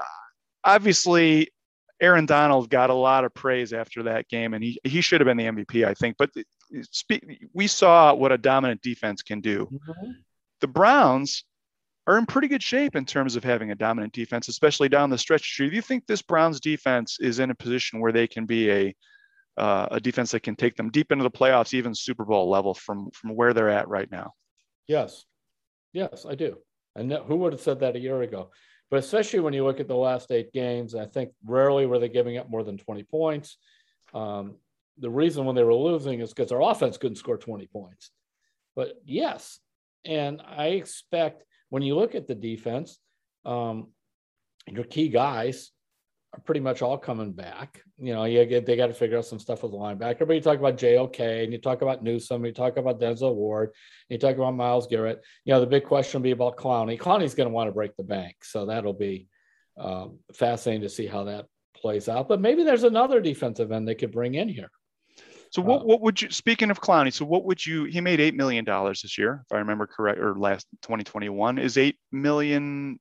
obviously, Aaron Donald got a lot of praise after that game, and he he should have been the MVP, I think. But we saw what a dominant defense can do. Mm-hmm. The Browns are in pretty good shape in terms of having a dominant defense, especially down the stretch. Do you think this Browns defense is in a position where they can be a uh, a defense that can take them deep into the playoffs, even Super Bowl level from from where they're at right now? Yes, yes, I do. And who would have said that a year ago? But especially when you look at the last eight games, I think rarely were they giving up more than 20 points. Um, the reason when they were losing is because their offense couldn't score 20 points. But yes, and I expect when you look at the defense, um, your key guys are pretty much all coming back. You know, you get, they got to figure out some stuff with the linebacker. But you talk about JOK and you talk about Newsome, you talk about Denzel Ward, you talk about Myles Garrett. You know, the big question will be about Clowney. Clowney's going to want to break the bank. So that'll be um, fascinating to see how that plays out. But maybe there's another defensive end they could bring in here. So what, what would you speaking of Clowney? So what would you? He made eight million dollars this year, if I remember correct, or last 2021 is eight million.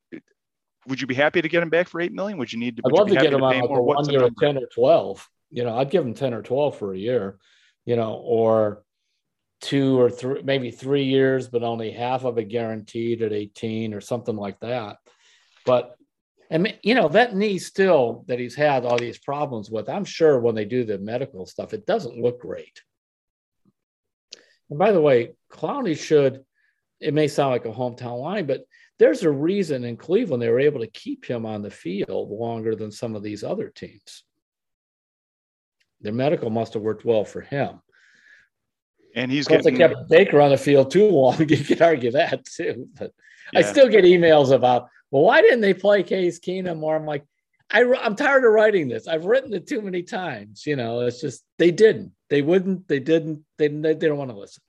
Would you be happy to get him back for eight million? Would you need to? I'd love to get him on like a one year ten or twelve. You know, I'd give him ten or twelve for a year. You know, or two or three, maybe three years, but only half of it guaranteed at 18 or something like that. But and you know that knee still that he's had all these problems with i'm sure when they do the medical stuff it doesn't look great. And by the way clowney should it may sound like a hometown line but there's a reason in cleveland they were able to keep him on the field longer than some of these other teams. Their medical must have worked well for him. And he's getting... they kept baker on the field too long. [laughs] You could argue that too but yeah. i still get emails about well, why didn't they play Case Keenum more? I'm like, I, I'm tired of writing this. I've written it too many times. You know, it's just they didn't, they wouldn't, they didn't, they, they don't want to listen.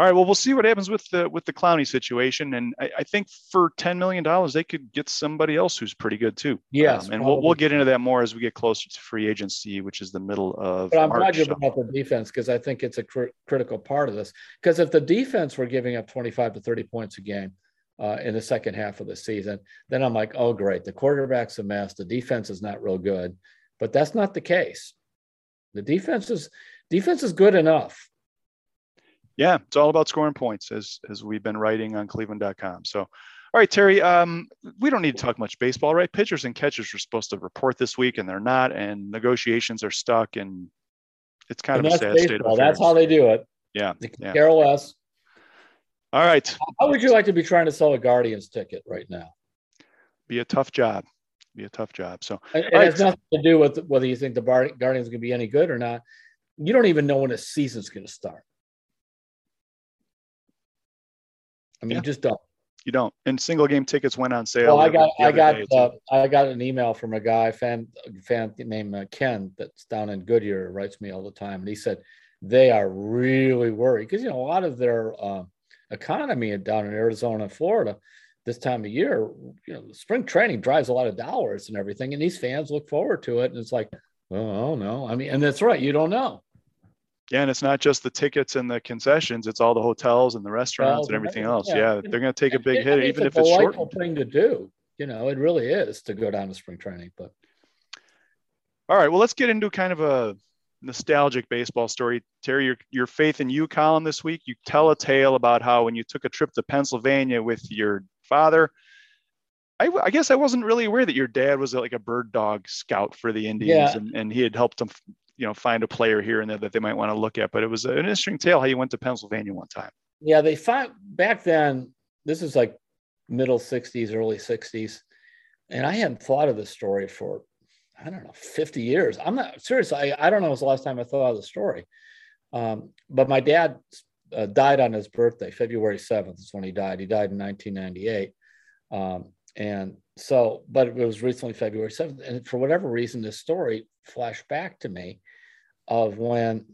All right. Well, we'll see what happens with the with the Clowney situation, and I, I think for ten million dollars, they could get somebody else who's pretty good too. Yes, um, and we'll we'll get into that more as we get closer to free agency, which is the middle of. But I'm March, glad you brought up the defense because I think it's a cr- critical part of this. Because if the defense were giving up 25 to 30 points a game, uh, in the second half of the season. Then I'm like, oh, great. The quarterback's a mess. The defense is not real good. But that's not the case. The defense is defense is good enough. Yeah, it's all about scoring points, as as we've been writing on Cleveland.com. So, all right, Terry, um, we don't need to talk much baseball, right? Pitchers and catchers are supposed to report this week, and they're not, and negotiations are stuck, and it's kind and of a sad baseball. state of affairs. That's how they do it. Yeah, they yeah. care less. All right. How would you like to be trying to sell a Guardians ticket right now? Be a tough job. Be a tough job. So it, it has nothing to do with whether you think the Bar- Guardians going to be any good or not. You don't even know when the season's going to start. I mean, yeah. you just don't. You don't. And single game tickets went on sale. Well, I got I got uh. I got an email from a guy fan fan named uh, Ken that's down in Goodyear writes me all the time, and he said they are really worried because you know a lot of their uh, economy down in Arizona and Florida this time of year, you know, spring training drives a lot of dollars and everything, and these fans look forward to it, and it's like, oh no, I mean, and that's right, you don't know. Yeah, and it's not just the tickets and the concessions; it's all the hotels and the restaurants Hotels and everything else. yeah. Yeah, they're going to take a big I hit, mean, even a if it's short. thing to do. You know, it really is to go down to spring training, but All right, well, let's get into kind of a nostalgic baseball story. Terry, your, your Faith & You column this week, you tell a tale about how when you took a trip to Pennsylvania with your father, I guess I wasn't really aware that your dad was like a bird dog scout for the Indians Yeah. and, and he had helped them, you know, find a player here and there that they might want to look at. But it was an interesting tale how you went to Pennsylvania one time. Yeah, they find back then. This is like middle '60s, early '60s, and I hadn't thought of this story for I don't know 50 years. I'm not serious. I, I don't know. It was the last time I thought of the story. Um, but my dad uh, died on his birthday, February 7th is when he died. He died in 1998. Um, and so, but it was recently February 7th. And for whatever reason, this story flashed back to me of when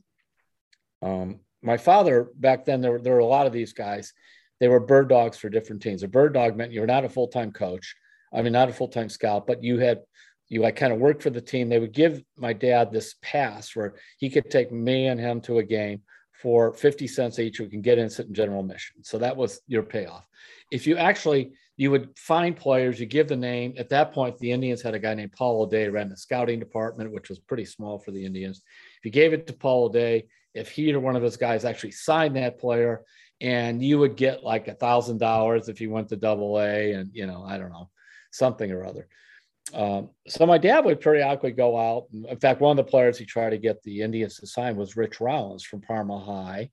um, my father back then, there were, there were a lot of these guys. They were bird dogs for different teams. A bird dog meant you were not a full time coach. I mean, not a full time scout, but you had you like kind of worked for the team. They would give my dad this pass where he could take me and him to a game for 50 cents each. We can get in, sit in general mission. So that was your payoff. If you actually, you would find players, you give the name. At that point, the Indians had a guy named Paul O'Day ran the scouting department, which was pretty small for the Indians. If you gave it to Paul O'Day, if he or one of his guys actually signed that player, and you would get like a thousand dollars if you went to double A and you know, I don't know, something or other. Um, so my dad would periodically go out. In fact, one of the players he tried to get the Indians to sign was Rich Rollins from Parma High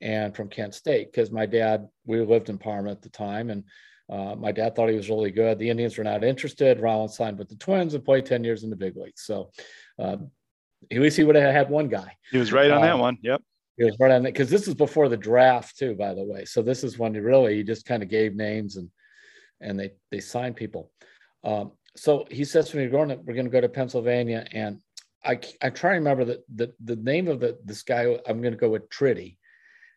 and from Kent State, because my dad, we lived in Parma at the time, and uh, my dad thought he was really good. The Indians were not interested. Rollins signed with the Twins and played 10 years in the big leagues. So uh, at least he would have had one guy. He was right on that Um, one. Yep. He was right on that because this is before the draft too, by the way. So this is when he really he just kind of gave names and and they they signed people. Um, so he says to me, "We're we're going to go to Pennsylvania," and I I try to remember the the, the name of the this guy. I'm going to go with Tritty,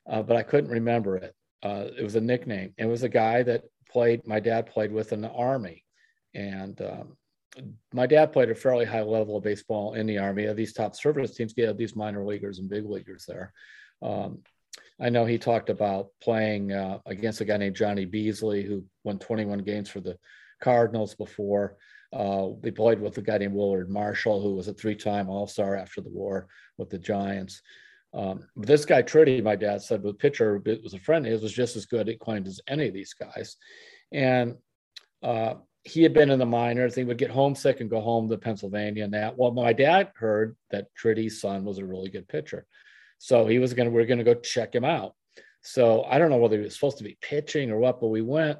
uh, but I couldn't remember it. Uh, it was a nickname. It was a guy that played. My dad played with in the army, and um, my dad played a fairly high level of baseball in the army. These top service teams get these minor leaguers and big leaguers there. Um, I know he talked about playing uh, against a guy named Johnny Beazley, who won 21 games for the Cardinals before. Uh, they played with a guy named Willard Marshall, who was a three-time All-Star after the war with the Giants. Um, this guy Tritty, my dad said, was pitcher, it was a friend his, was just as good at claimed as any of these guys. And uh, he had been in the minors. He would get homesick and go home to Pennsylvania. And that, well, my dad heard that Tritty's son was a really good pitcher. So he was going to, we are going to go check him out. So I don't know whether he was supposed to be pitching or what, but we went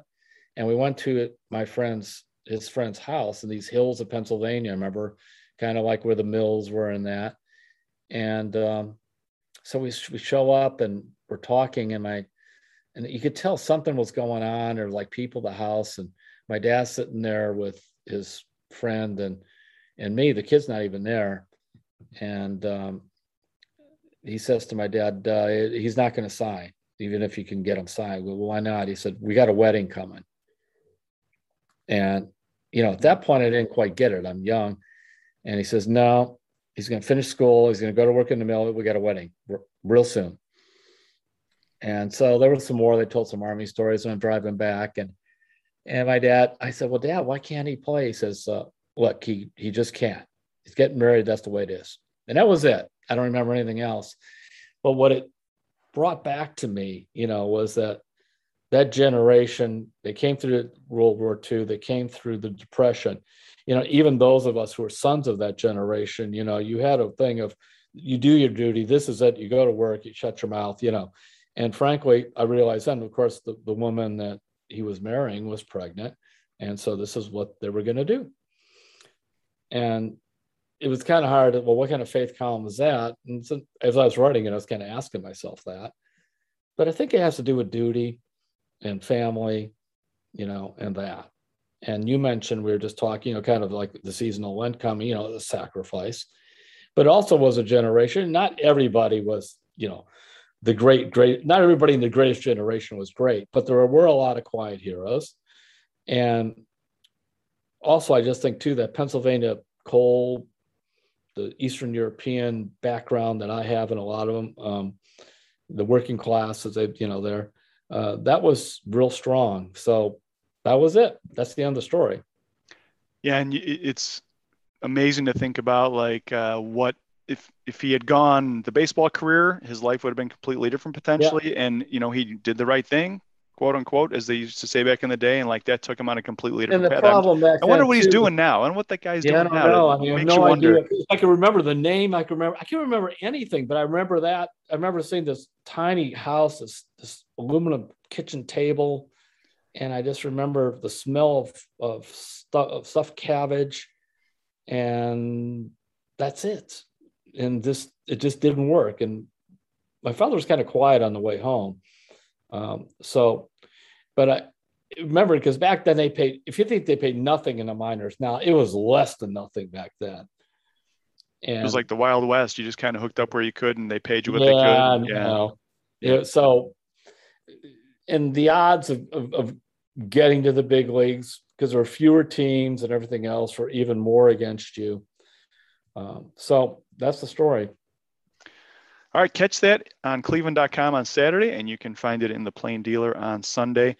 and we went to my friend's, his friend's house in these hills of Pennsylvania. I remember? Kind of like where the mills were in that. And um, so we, we show up and we're talking and my, and you could tell something was going on or like people the house. And my dad's sitting there with his friend and and me. The kid's not even there. And um, he says to my dad uh, he's not going to sign even if you can get him signed. Well why not? He said we got a wedding coming and you know at that point i didn't quite get it i'm young and he says no he's going to finish school he's going to go to work in the mill we got a wedding r- real soon and so there was some more they told some army stories and i'm driving back and and my dad, I said, well, dad, why can't he play? He says, uh, look, he, he just can't. He's getting married. That's the way it is. And that was it. I don't remember anything else. But what it brought back to me, you know, was that that generation, they came through World War II, they came through the Depression. You know, even those of us who are sons of that generation, you know, you had a thing of you do your duty. This is it. You go to work, you shut your mouth, you know. And frankly, I realized then, of course, the, the woman that he was marrying was pregnant. And so this is what they were going to do. And it was kind of hard. Well, what kind of faith column is that? And so, as I was writing it, I was kind of asking myself that. But I think it has to do with duty and family you know, and that. And you mentioned we were just talking, you know, kind of like the seasonal coming, you know, the sacrifice, but also was a generation. Not everybody was, you know, the great, great, not everybody in the greatest generation was great, but there were a lot of quiet heroes. And also, I just think too that Pennsylvania coal, the Eastern European background that I have in a lot of them, um, the working class, as they, you know, there, uh, that was real strong. So that was it. That's the end of the story. Yeah, and it's amazing to think about like uh, what if if he had gone the baseball career, his life would have been completely different potentially. Yeah. And you know, he did the right thing, quote unquote, as they used to say back in the day, and like that took him on a completely different and the path. Problem I wonder what he's doing now, and what that guy's yeah, doing I now. Know. I mean, I have no idea. I can remember the name. I can remember. I can't remember anything, but I remember that. I remember seeing this tiny house, this, this aluminum kitchen table, and I just remember the smell of of, stuff, of stuffed cabbage, and that's it. And this it just didn't work. And my father was kind of quiet on the way home. Um, so but I remember because back then they paid, if you think they paid nothing in the minors, now it was less than nothing back then. And it was like the Wild West. You just kind of hooked up where you could and they paid you what yeah, they could. Yeah. No. yeah. So, and the odds of, of, of getting to the big leagues, because there were fewer teams and everything else, were even more against you. Um, so that's the story. All right, catch that on cleveland.com on Saturday, and you can find it in the Plain Dealer on Sunday.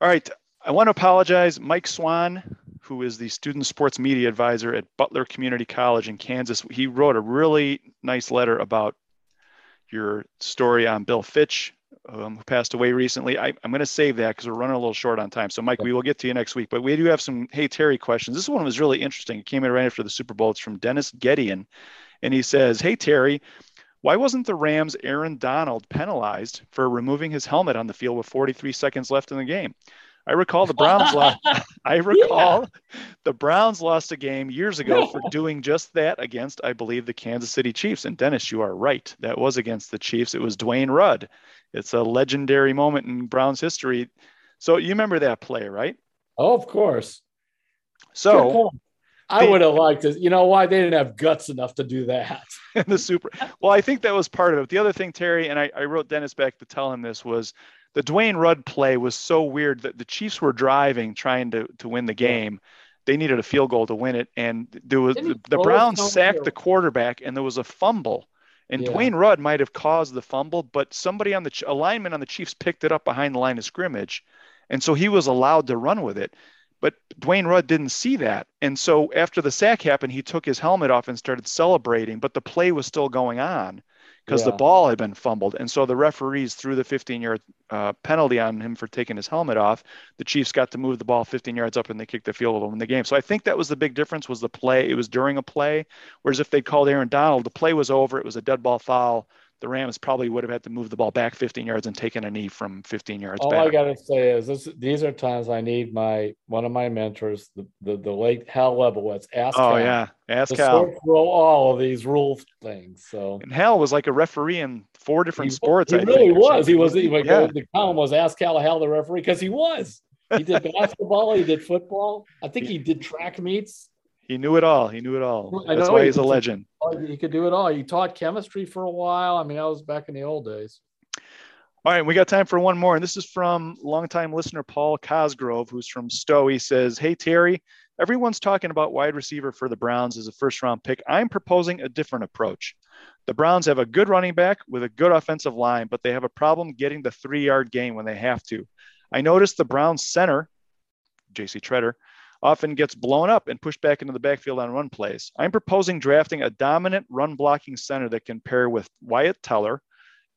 All right, I want to apologize. Mike Swan, who is the student sports media advisor at Butler Community College in Kansas, he wrote a really nice letter about your story on Bill Fitch, um, who passed away recently. I, am going to save that because we're running a little short on time. So, Mike, we will get to you next week. But we do have some Hey Terry questions. This one was really interesting. It came in right after the Super Bowl. It's from Dennis Gedian. And he says, Hey Terry, why wasn't the Rams' Aaron Donald penalized for removing his helmet on the field with 43 seconds left in the game? I recall the Browns [laughs] lost. I recall yeah. the Browns lost a game years ago for doing just that against, I believe, the Kansas City Chiefs. And Dennis, you are right. That was against the Chiefs. It was Dwayne Rudd. It's a legendary moment in Browns history. So you remember that play, right? Oh, of course. So I would have liked it. You know why they didn't have guts enough to do that? [laughs] in the super. Well, I think that was part of it. The other thing, Terry, and I, I wrote Dennis back to tell him this was the Dwayne Rudd play was so weird that the Chiefs were driving trying to to win the game. They needed a field goal to win it, and there was the, the Browns sacked the quarterback, and there was a fumble. And yeah. Dwayne Rudd might have caused the fumble, but somebody on the alignment on the Chiefs picked it up behind the line of scrimmage, and so he was allowed to run with it. But Dwayne Rudd didn't see that. And so after the sack happened, he took his helmet off and started celebrating, but the play was still going on because yeah. the ball had been fumbled. And so the referees threw the 15 yard uh, penalty on him for taking his helmet off. The Chiefs got to move the ball 15 yards up and they kicked the field goal in the game. So I think that was the big difference was the play. It was during a play. Whereas if they called Aaron Donald, the play was over. It was a dead ball foul the Rams probably would have had to move the ball back 15 yards and taken a knee from 15 yards All back. I gotta say is this, these are times I need my one of my mentors, the the, the late Hal Lebovitz. Ask oh Hal, yeah, ask Hal. all of these rule things. So and Hal was like a referee in four different he, sports. He I really was. He was. He, yeah. The column was ask Hal Hal the referee because he was. He did [laughs] basketball. he did football. I think he did track meets. He knew it all. He knew it all. That's why he's a legend. He could do it all. He taught chemistry for a while. I mean, that was back in the old days. All right, we got time for one more. And this is from longtime listener Paul Cosgrove, who's from Stow. He says, Hey, Terry, everyone's talking about wide receiver for the Browns as a first round pick. I'm proposing a different approach. The Browns have a good running back with a good offensive line, but they have a problem getting the three yard gain when they have to. I noticed the Browns center, JC Tretter, often gets blown up and pushed back into the backfield on run plays. I'm proposing drafting a dominant run blocking center that can pair with Wyatt Teller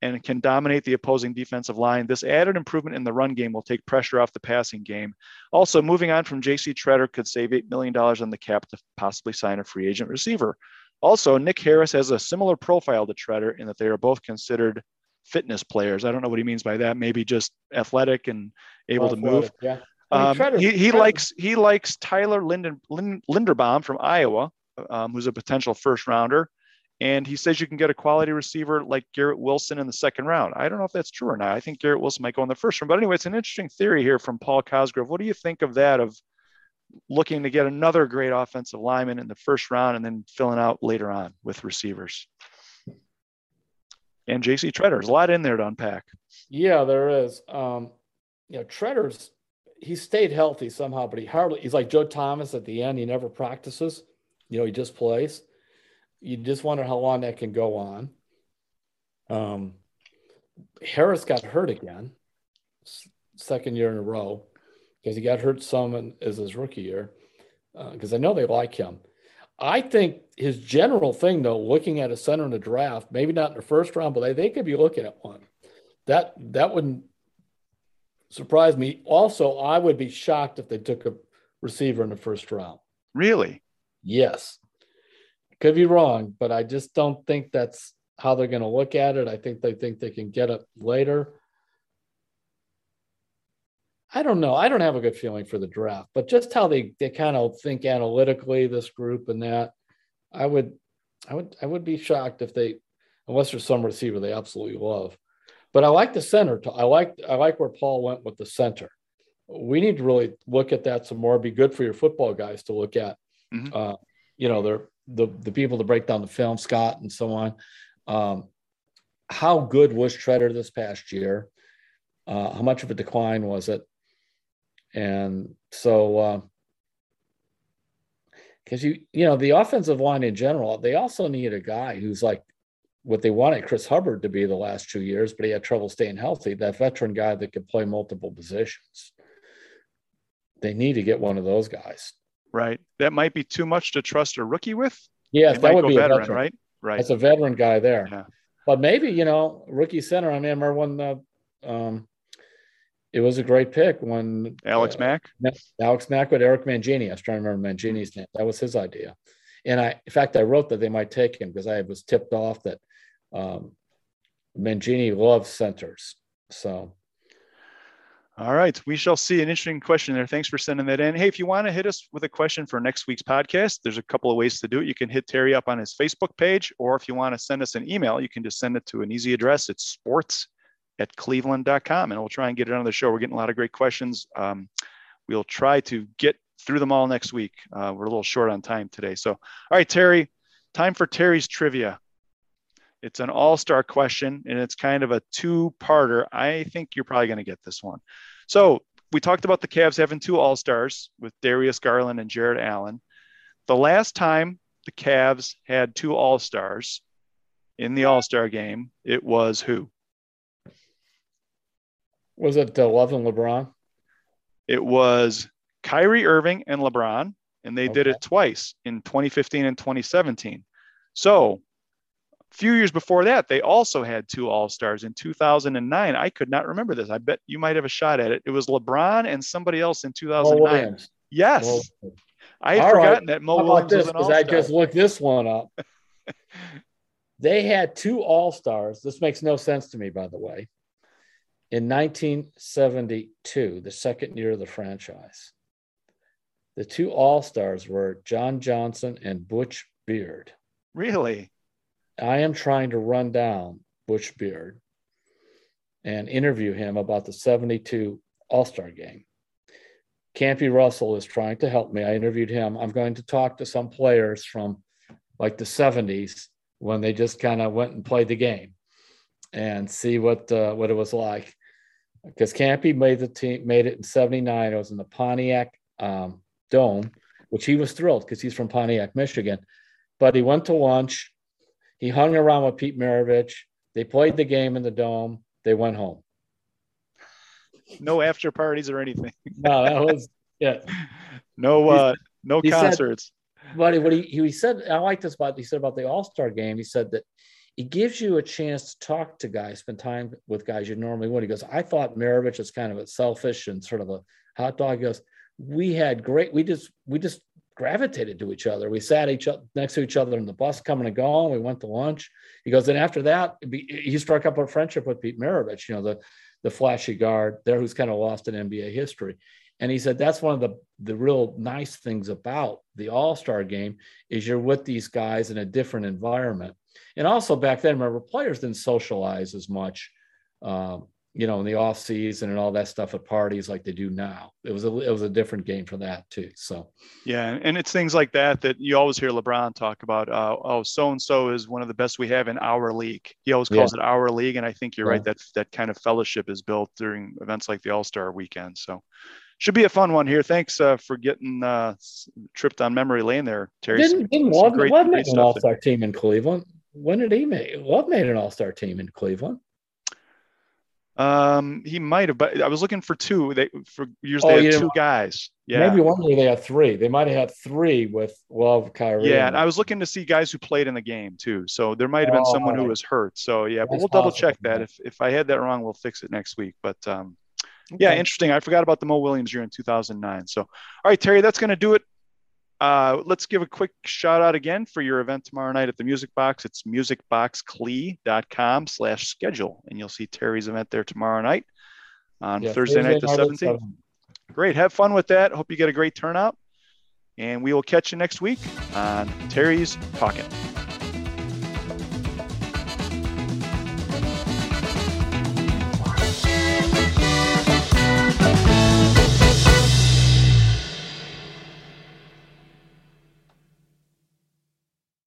and can dominate the opposing defensive line. This added improvement in the run game will take pressure off the passing game. Also, moving on from JC Tretter could save $8 million on the cap to possibly sign a free agent receiver. Also, Nick Harris has a similar profile to Tretter in that they are both considered fitness players. I don't know what he means by that. Maybe just athletic and able athletic, to move. Yeah. Um, he, he likes he likes Tyler Linden, Linderbaum from Iowa, um, who's a potential first rounder, And he says you can get a quality receiver like Garrett Wilson in the second round. I don't know if that's true or not. I think Garrett Wilson might go in the first round. But anyway, it's an interesting theory here from Paul Cosgrove. What do you think of that? Of looking to get another great offensive lineman in the first round and then filling out later on with receivers. And JC Tretter, there's a lot in there to unpack. Yeah, there is. Um, you know, Tretter's he stayed healthy somehow, but he hardly he's like Joe Thomas at the end. He never practices. You know, he just plays. You just wonder how long that can go on. Um, Harris got hurt again, second year in a row because he got hurt some in, as his rookie year. Because uh, I know they like him. I think his general thing, though, looking at a center in the draft, maybe not in the first round, but they, they could be looking at one. That that wouldn't surprise me. Also, I would be shocked if they took a receiver in the first round. Really? Yes. Could be wrong, but I just don't think that's how they're going to look at it. I think they think they can get it later. I don't know. I don't have a good feeling for the draft, but just how they they kind of think analytically, this group and that, I would, I would, I would be shocked if they, unless there's some receiver they absolutely love. But I like the center. I like I like where Paul went with the center. We need to really look at that some more. Be good for your football guys to look at. Mm-hmm. Uh, you know, they're the the people to break down the film, Scott and so on. Um, how good was Tretter this past year? Uh, how much of a decline was it? And so, because uh, you, you know, the offensive line in general, they also need a guy who's like what they wanted Chris Hubbard to be the last two years, but he had trouble staying healthy. That veteran guy that could play multiple positions. They need to get one of those guys. Right. That might be too much to trust a rookie with. Yes, that would be veteran, a veteran, right? Right. That's a veteran guy there. Yeah. But maybe, you know, rookie center. I mean, I remember when the um, it was a great pick when Alex uh, Mack, Alex Mack with Eric Mangini. I was trying to remember Mangini's name. That was his idea. And I, in fact, I wrote that they might take him because I was tipped off that um, Mangini loves centers. So, all right, we shall see. An interesting question there. Thanks for sending that in. Hey, if you want to hit us with a question for next week's podcast, there's a couple of ways to do it. You can hit Terry up on his Facebook page, or if you want to send us an email, you can just send it to an easy address. It's sports at cleveland.com and we'll try and get it on the show. We're getting a lot of great questions. Um, we'll try to get through them all next week. Uh, we're a little short on time today. So, all right, Terry, time for Terry's trivia. It's an all star question and it's kind of a two parter. I think you're probably going to get this one. So, we talked about the Cavs having two all stars with Darius Garland and Jarrett Allen. The last time the Cavs had two all stars in the all star game, it was who? Was it uh, Love and LeBron? It was Kyrie Irving and LeBron, and they okay. did it twice in 2015 and 2017. So, few years before that, they also had two All Stars in 2009. I could not remember this. I bet you might have a shot at it. It was LeBron and somebody else in 2009. Yes. I had All forgotten right. that Mo Williams this, was an All-Star. I just looked this one up. [laughs] they had two All Stars. This makes no sense to me, by the way in 1972, the second year of the franchise, the two All Stars were John Johnson and Butch Beard. Really? I am trying to run down Butch Beard and interview him about the 72 All Star game. Campy Russell is trying to help me. I interviewed him. I'm going to talk to some players from like the 70s when they just kind of went and played the game and see what uh, what it was like because Campy made the team, made it in '79. It was in the Pontiac um, Dome, which he was thrilled because he's from Pontiac, Michigan. But he went to lunch. He hung around with Pete Maravich. They played the game in the dome. They went home. No after parties or anything. no, that was [laughs] yeah. No, uh, no concerts. Said, but what he, he said, I like this about he said about the All Star game. He said that it gives you a chance to talk to guys, spend time with guys you normally would. He goes, I thought Maravich is kind of a selfish and sort of a hot dog. He goes, we had great, we just, we just gravitated to each other. We sat each other next to each other in the bus coming and going. We went to lunch. He goes, and after that, he struck up a friendship with Pete Maravich, you know, the, the flashy guard there who's kind of lost in NBA history. And he said that's one of the the real nice things about the All Star game is you're with these guys in a different environment And also back then, remember, players didn't socialize as much, um, you know, in the off season and all that stuff at parties like they do now. It was a it was a different game for that too. So yeah, and it's things like that that you always hear LeBron talk about. Uh, oh, so and so is one of the best we have in our league. He always calls yeah. it our league, and I think you're yeah. right. That that kind of fellowship is built during events like the All Star Weekend. So should be a fun one here. Thanks uh, for getting uh, tripped on memory lane there, Terry. Didn't, didn't Love, great, Love make an All Star team in Cleveland? When did he make? Love made an All Star team in Cleveland. Um, he might have, but I was looking for two. They for years oh, they had two guys. Yeah, maybe one year they had three. They might have had three with Love, Kyrie. Yeah, and I was looking to see guys who played in the game too. So there might have been oh, someone who was hurt. So yeah, That's but we'll double check that. If if I had that wrong, we'll fix it next week. But um, okay. yeah, interesting. I forgot about the Mo Williams year in 2009. So all right, Terry, that's going to do it uh, let's give a quick shout out again for your event tomorrow night at the Music Box. It's musicboxcle.com slash schedule. And you'll see Terry's event there tomorrow night on yeah, Thursday, Thursday, night, the 17th. Great. Have fun with that. Hope you get a great turnout. And we will catch you next week on Terry's Talking.